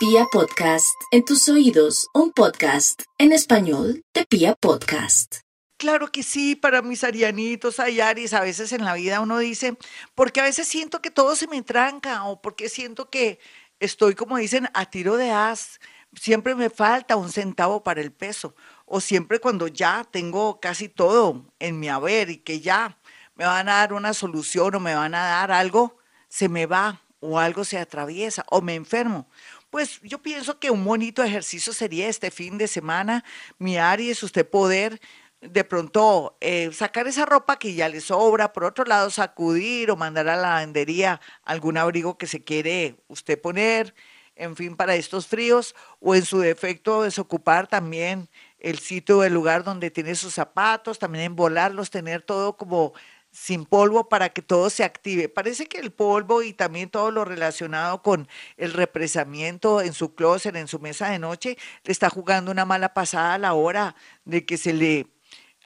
Pia Podcast, en tus oídos, un podcast en español de Pia Podcast. Claro que sí, para mis arianitos, hay Aries, a veces en la vida uno dice, porque a veces siento que todo se me tranca o porque siento que estoy, como dicen, a tiro de as, siempre me falta un centavo para el peso. O siempre cuando ya tengo casi todo en mi haber y que ya me van a dar una solución o me van a dar algo, se me va o algo se atraviesa o me enfermo. Pues yo pienso que un bonito ejercicio sería este fin de semana, mi Aries, usted poder de pronto eh, sacar esa ropa que ya le sobra, por otro lado sacudir o mandar a la lavandería algún abrigo que se quiere usted poner, en fin, para estos fríos, o en su defecto desocupar también el sitio, el lugar donde tiene sus zapatos, también embolarlos, tener todo como sin polvo para que todo se active. Parece que el polvo y también todo lo relacionado con el represamiento en su closet, en su mesa de noche, le está jugando una mala pasada a la hora de que se le,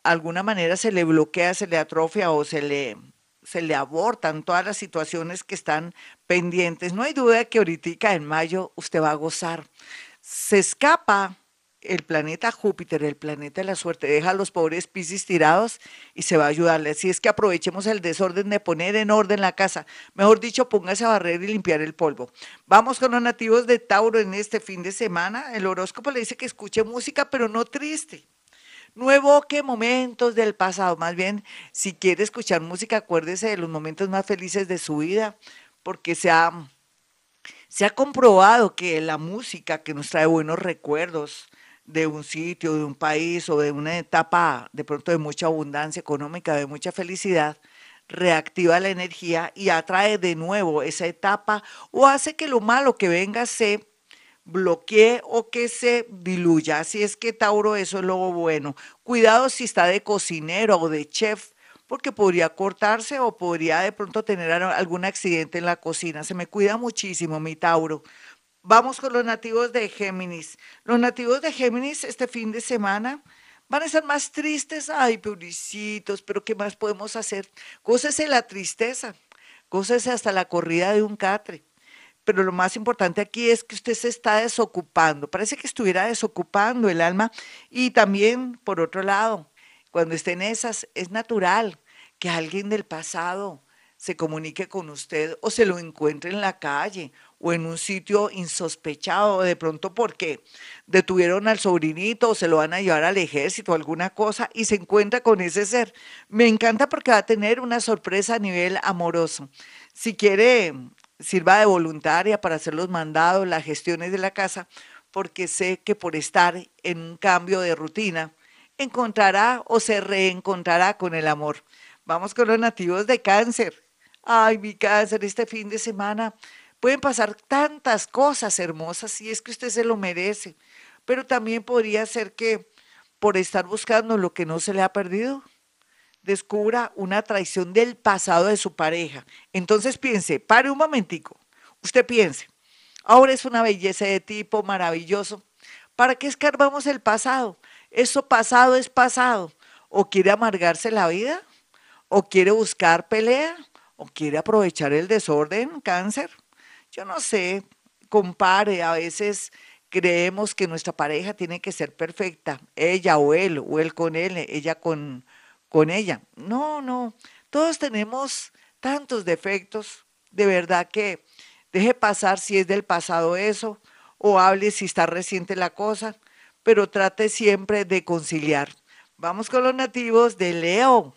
alguna manera se le bloquea, se le atrofia o se le, se le abortan todas las situaciones que están pendientes. No hay duda que ahorita en mayo usted va a gozar. Se escapa el planeta Júpiter, el planeta de la suerte, deja a los pobres Piscis tirados y se va a ayudarle. Así es que aprovechemos el desorden de poner en orden la casa. Mejor dicho, póngase a barrer y limpiar el polvo. Vamos con los nativos de Tauro en este fin de semana. El horóscopo le dice que escuche música, pero no triste. No evoque momentos del pasado. Más bien, si quiere escuchar música, acuérdese de los momentos más felices de su vida, porque se ha, se ha comprobado que la música que nos trae buenos recuerdos, de un sitio, de un país o de una etapa de pronto de mucha abundancia económica, de mucha felicidad, reactiva la energía y atrae de nuevo esa etapa o hace que lo malo que venga se bloquee o que se diluya. Así es que Tauro, eso es lo bueno. Cuidado si está de cocinero o de chef, porque podría cortarse o podría de pronto tener algún accidente en la cocina. Se me cuida muchísimo mi Tauro. Vamos con los nativos de Géminis. Los nativos de Géminis este fin de semana van a estar más tristes. Ay, publicitos, pero ¿qué más podemos hacer? Cósese la tristeza, cósese hasta la corrida de un catre. Pero lo más importante aquí es que usted se está desocupando. Parece que estuviera desocupando el alma. Y también, por otro lado, cuando esté en esas, es natural que alguien del pasado se comunique con usted o se lo encuentre en la calle o en un sitio insospechado, de pronto porque detuvieron al sobrinito o se lo van a llevar al ejército o alguna cosa y se encuentra con ese ser. Me encanta porque va a tener una sorpresa a nivel amoroso. Si quiere, sirva de voluntaria para hacer los mandados, las gestiones de la casa, porque sé que por estar en un cambio de rutina, encontrará o se reencontrará con el amor. Vamos con los nativos de cáncer. Ay, mi cáncer, este fin de semana Pueden pasar tantas cosas hermosas y es que usted se lo merece, pero también podría ser que por estar buscando lo que no se le ha perdido, descubra una traición del pasado de su pareja. Entonces piense, pare un momentico, usted piense, ahora es una belleza de tipo maravilloso, ¿para qué escarbamos el pasado? Eso pasado es pasado. ¿O quiere amargarse la vida? ¿O quiere buscar pelea? ¿O quiere aprovechar el desorden, cáncer? yo no sé, compare, a veces creemos que nuestra pareja tiene que ser perfecta, ella o él, o él con él, ella con, con ella. No, no, todos tenemos tantos defectos, de verdad que deje pasar si es del pasado eso, o hable si está reciente la cosa, pero trate siempre de conciliar. Vamos con los nativos de Leo.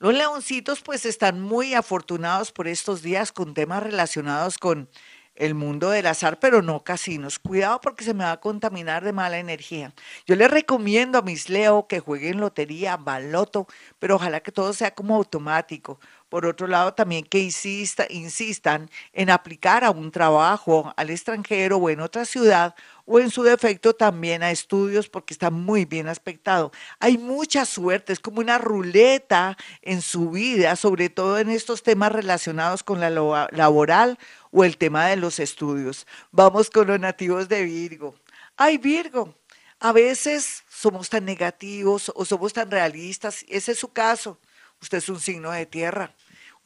Los leoncitos pues están muy afortunados por estos días con temas relacionados con el mundo del azar, pero no casinos. Cuidado porque se me va a contaminar de mala energía. Yo les recomiendo a mis Leo que jueguen lotería, baloto, pero ojalá que todo sea como automático. Por otro lado, también que insista, insistan en aplicar a un trabajo al extranjero o en otra ciudad o en su defecto también a estudios porque está muy bien aspectado. Hay mucha suerte, es como una ruleta en su vida, sobre todo en estos temas relacionados con la laboral o el tema de los estudios. Vamos con los nativos de Virgo. Ay, Virgo, a veces somos tan negativos o somos tan realistas, ese es su caso. Usted es un signo de tierra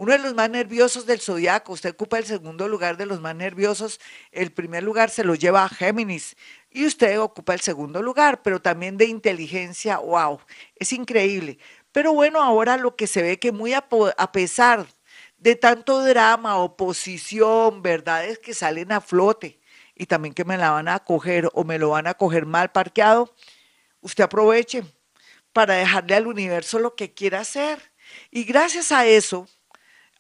uno de los más nerviosos del zodiaco. Usted ocupa el segundo lugar de los más nerviosos. El primer lugar se lo lleva a Géminis y usted ocupa el segundo lugar, pero también de inteligencia, wow, es increíble. Pero bueno, ahora lo que se ve que muy a, a pesar de tanto drama, oposición, verdades que salen a flote y también que me la van a coger o me lo van a coger mal parqueado, usted aproveche para dejarle al universo lo que quiera hacer. Y gracias a eso,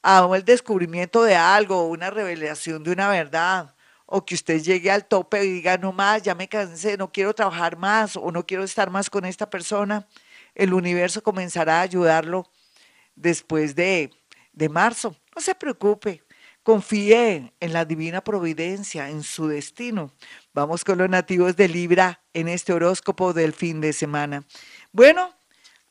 a el descubrimiento de algo, una revelación de una verdad, o que usted llegue al tope y diga, no más, ya me cansé, no quiero trabajar más o no quiero estar más con esta persona, el universo comenzará a ayudarlo después de, de marzo. No se preocupe, confíe en la divina providencia, en su destino. Vamos con los nativos de Libra en este horóscopo del fin de semana. Bueno,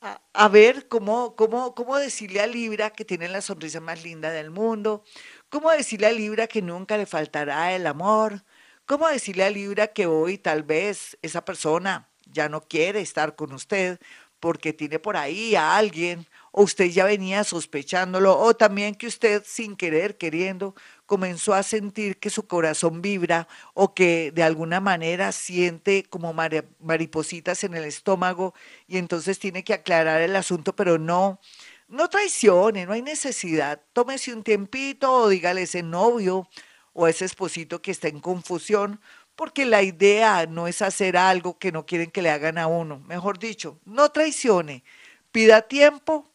a, ver cómo, cómo, cómo decirle a Libra que tiene la sonrisa más linda del mundo, cómo decirle a Libra que nunca le faltará el amor, cómo decirle a Libra que hoy tal vez esa persona ya no quiere estar con usted porque tiene por ahí a alguien o usted ya venía sospechándolo, o también que usted sin querer, queriendo, comenzó a sentir que su corazón vibra o que de alguna manera siente como maripositas en el estómago y entonces tiene que aclarar el asunto, pero no, no traicione, no hay necesidad. Tómese un tiempito o dígale ese novio o ese esposito que está en confusión, porque la idea no es hacer algo que no quieren que le hagan a uno. Mejor dicho, no traicione, pida tiempo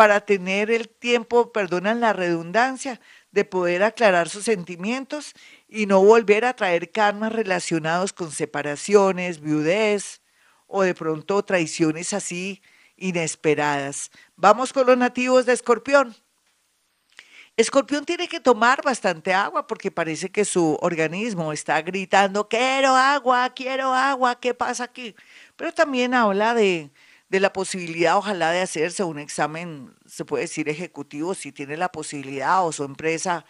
para tener el tiempo, perdonan la redundancia, de poder aclarar sus sentimientos y no volver a traer karmas relacionados con separaciones, viudez o de pronto traiciones así inesperadas. Vamos con los nativos de Escorpión. Escorpión tiene que tomar bastante agua porque parece que su organismo está gritando, quiero agua, quiero agua, ¿qué pasa aquí? Pero también habla de, de la posibilidad, ojalá, de hacerse un examen, se puede decir ejecutivo, si tiene la posibilidad o su empresa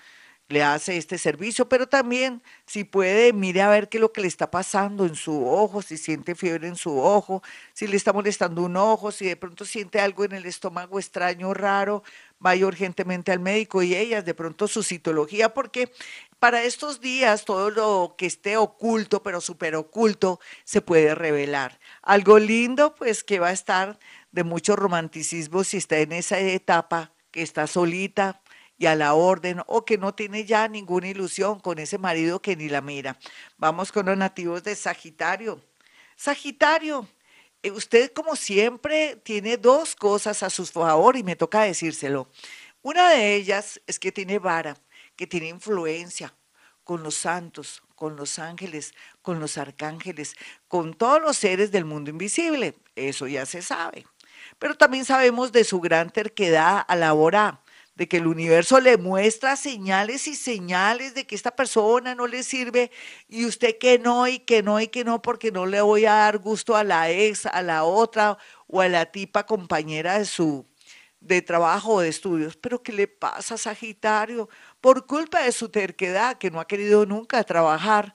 le hace este servicio, pero también si puede, mire a ver qué es lo que le está pasando en su ojo, si siente fiebre en su ojo, si le está molestando un ojo, si de pronto siente algo en el estómago extraño, raro, vaya urgentemente al médico y ellas, de pronto su citología, porque para estos días todo lo que esté oculto, pero súper oculto, se puede revelar. Algo lindo, pues que va a estar de mucho romanticismo si está en esa etapa que está solita y a la orden o que no tiene ya ninguna ilusión con ese marido que ni la mira. Vamos con los nativos de Sagitario. Sagitario, eh, usted como siempre tiene dos cosas a su favor y me toca decírselo. Una de ellas es que tiene vara que tiene influencia con los santos, con los ángeles, con los arcángeles, con todos los seres del mundo invisible. Eso ya se sabe. Pero también sabemos de su gran terquedad a la hora de que el universo le muestra señales y señales de que esta persona no le sirve y usted que no y que no y que no porque no le voy a dar gusto a la ex, a la otra o a la tipa compañera de su de trabajo o de estudios. Pero ¿qué le pasa, Sagitario? Por culpa de su terquedad, que no ha querido nunca trabajar,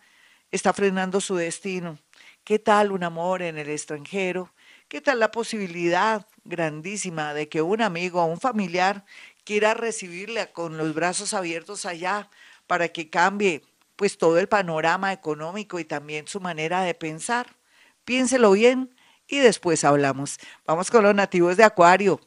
está frenando su destino. ¿Qué tal un amor en el extranjero? ¿Qué tal la posibilidad grandísima de que un amigo o un familiar quiera recibirle con los brazos abiertos allá para que cambie pues todo el panorama económico y también su manera de pensar? Piénselo bien y después hablamos. Vamos con los nativos de Acuario.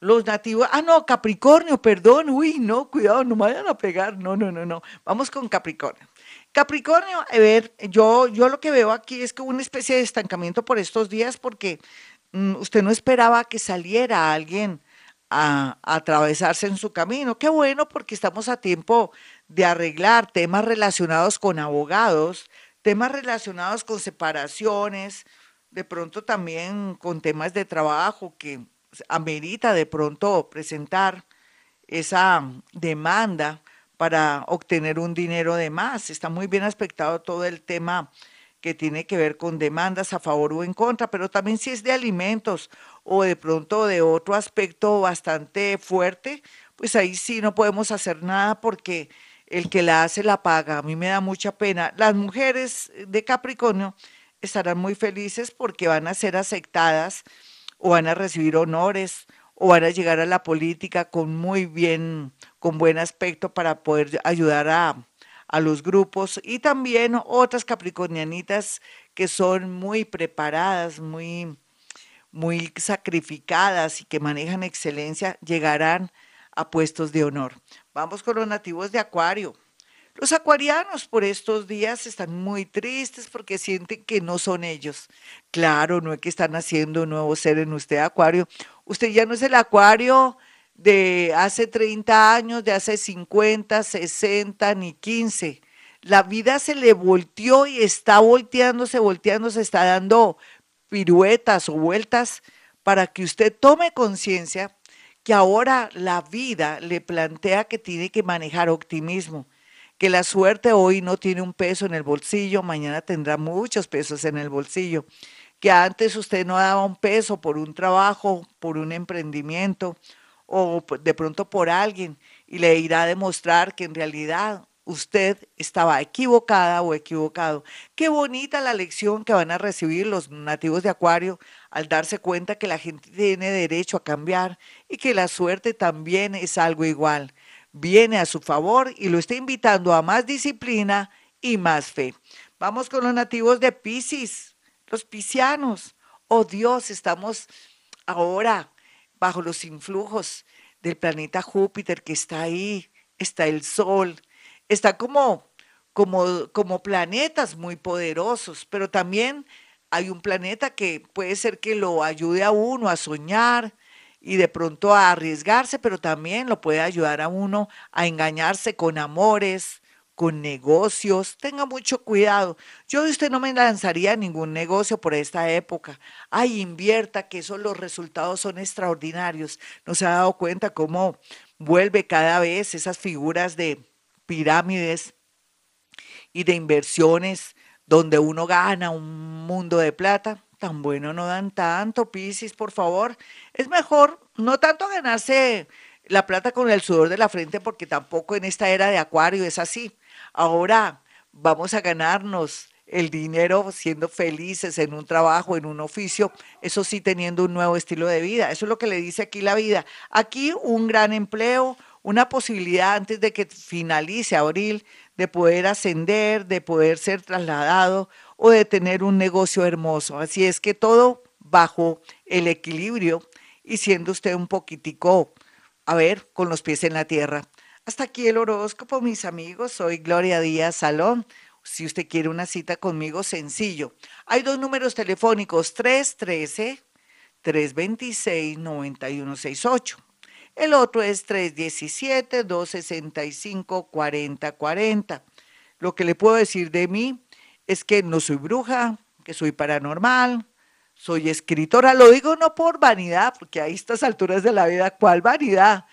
Los nativos, ah, no, Capricornio, perdón, uy, no, cuidado, no me vayan a pegar, no, no, no, no, vamos con Capricornio. Capricornio, a ver, yo, yo lo que veo aquí es que una especie de estancamiento por estos días porque mm, usted no esperaba que saliera alguien a, atravesarse en su camino. Qué bueno porque estamos a tiempo de arreglar temas relacionados con abogados, temas relacionados con separaciones, de pronto también con temas de trabajo que amerita de pronto presentar esa demanda para obtener un dinero de más. Está muy bien aspectado todo el tema que tiene que ver con demandas a favor o en contra, pero también si es de alimentos o de pronto de otro aspecto bastante fuerte, pues ahí sí no podemos hacer nada porque el que la hace la paga. A mí me da mucha pena. Las mujeres de Capricornio estarán muy felices porque van a ser aceptadas o van a recibir honores o van a llegar a la política con muy bien, con buen aspecto para poder ayudar a, a los grupos y también otras capricornianitas que son muy preparadas, muy, muy sacrificadas y que manejan excelencia, llegarán a puestos de honor. Vamos con los nativos de Acuario. Los acuarianos por estos días están muy tristes porque sienten que no son ellos. Claro, no es que están haciendo un nuevo ser en usted, Acuario. Usted ya no es el Acuario de hace 30 años, de hace 50, 60 ni 15. La vida se le volteó y está volteándose, volteándose, está dando piruetas o vueltas para que usted tome conciencia que ahora la vida le plantea que tiene que manejar optimismo que la suerte hoy no tiene un peso en el bolsillo, mañana tendrá muchos pesos en el bolsillo, que antes usted no daba un peso por un trabajo, por un emprendimiento o de pronto por alguien y le irá a demostrar que en realidad usted estaba equivocada o equivocado. Qué bonita la lección que van a recibir los nativos de Acuario al darse cuenta que la gente tiene derecho a cambiar y que la suerte también es algo igual viene a su favor y lo está invitando a más disciplina y más fe. Vamos con los nativos de Pisces, los piscianos. Oh Dios, estamos ahora bajo los influjos del planeta Júpiter que está ahí, está el Sol, está como, como, como planetas muy poderosos, pero también hay un planeta que puede ser que lo ayude a uno a soñar, y de pronto a arriesgarse, pero también lo puede ayudar a uno a engañarse con amores, con negocios. Tenga mucho cuidado. Yo de usted no me lanzaría ningún negocio por esta época. Ay, invierta, que esos los resultados son extraordinarios. ¿No se ha dado cuenta cómo vuelve cada vez esas figuras de pirámides y de inversiones donde uno gana un mundo de plata? tan bueno no dan tanto, Piscis, por favor. Es mejor no tanto ganarse la plata con el sudor de la frente, porque tampoco en esta era de acuario es así. Ahora vamos a ganarnos el dinero siendo felices en un trabajo, en un oficio, eso sí teniendo un nuevo estilo de vida. Eso es lo que le dice aquí la vida. Aquí un gran empleo, una posibilidad antes de que finalice abril de poder ascender, de poder ser trasladado o de tener un negocio hermoso. Así es que todo bajo el equilibrio y siendo usted un poquitico, a ver, con los pies en la tierra. Hasta aquí el horóscopo, mis amigos. Soy Gloria Díaz Salón. Si usted quiere una cita conmigo, sencillo. Hay dos números telefónicos, 313-326-9168. El otro es 317-265-4040. Lo que le puedo decir de mí es que no soy bruja, que soy paranormal, soy escritora. Lo digo no por vanidad, porque a estas alturas de la vida, ¿cuál vanidad?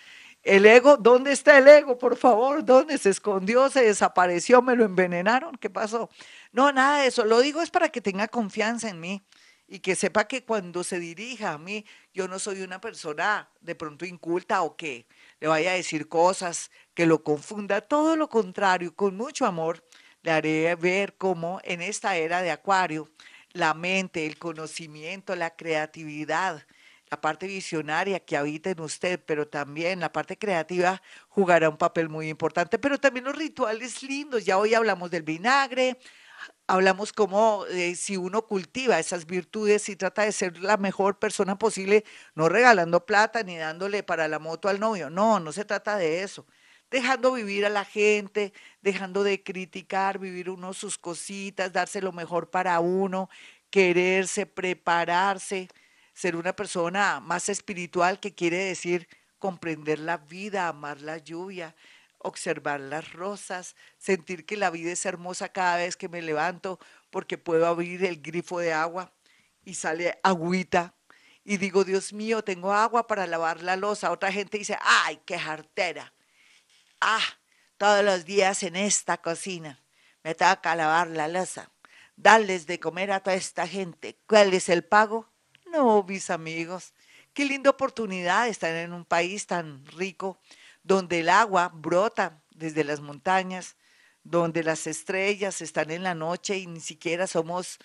El ego, ¿dónde está el ego? Por favor, ¿dónde se escondió? ¿Se desapareció? ¿Me lo envenenaron? ¿Qué pasó? No, nada de eso. Lo digo es para que tenga confianza en mí y que sepa que cuando se dirija a mí, yo no soy una persona de pronto inculta o que le vaya a decir cosas que lo confunda. Todo lo contrario, con mucho amor le haré ver cómo en esta era de Acuario, la mente, el conocimiento, la creatividad, la parte visionaria que habita en usted, pero también la parte creativa jugará un papel muy importante, pero también los rituales lindos. Ya hoy hablamos del vinagre, hablamos como eh, si uno cultiva esas virtudes y trata de ser la mejor persona posible, no regalando plata ni dándole para la moto al novio. No, no se trata de eso dejando vivir a la gente, dejando de criticar, vivir uno sus cositas, darse lo mejor para uno, quererse, prepararse, ser una persona más espiritual que quiere decir comprender la vida, amar la lluvia, observar las rosas, sentir que la vida es hermosa cada vez que me levanto porque puedo abrir el grifo de agua y sale agüita y digo, Dios mío, tengo agua para lavar la losa. Otra gente dice, ay, qué jartera. Ah, todos los días en esta cocina me toca lavar la losa, darles de comer a toda esta gente. ¿Cuál es el pago? No, mis amigos. Qué linda oportunidad estar en un país tan rico, donde el agua brota desde las montañas, donde las estrellas están en la noche y ni siquiera somos,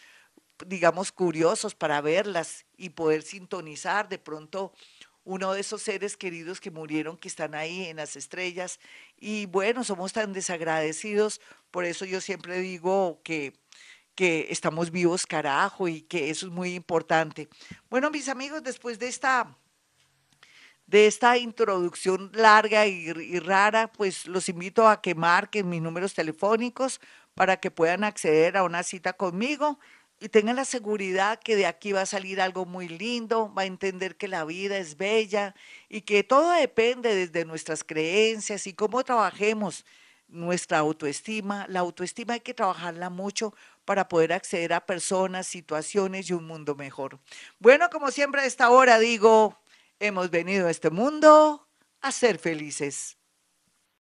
digamos, curiosos para verlas y poder sintonizar de pronto uno de esos seres queridos que murieron, que están ahí en las estrellas. Y bueno, somos tan desagradecidos, por eso yo siempre digo que que estamos vivos, carajo, y que eso es muy importante. Bueno, mis amigos, después de esta de esta introducción larga y, y, rara, pues los invito a que marquen mis números telefónicos para que puedan acceder a una cita conmigo y tengan la seguridad que de aquí va a salir algo muy lindo, va a entender que la vida es bella y que todo depende desde nuestras creencias y cómo trabajemos nuestra autoestima. La autoestima hay que trabajarla mucho para poder acceder a personas, situaciones y un mundo mejor. Bueno, como siempre a esta hora digo, hemos venido a este mundo a ser felices.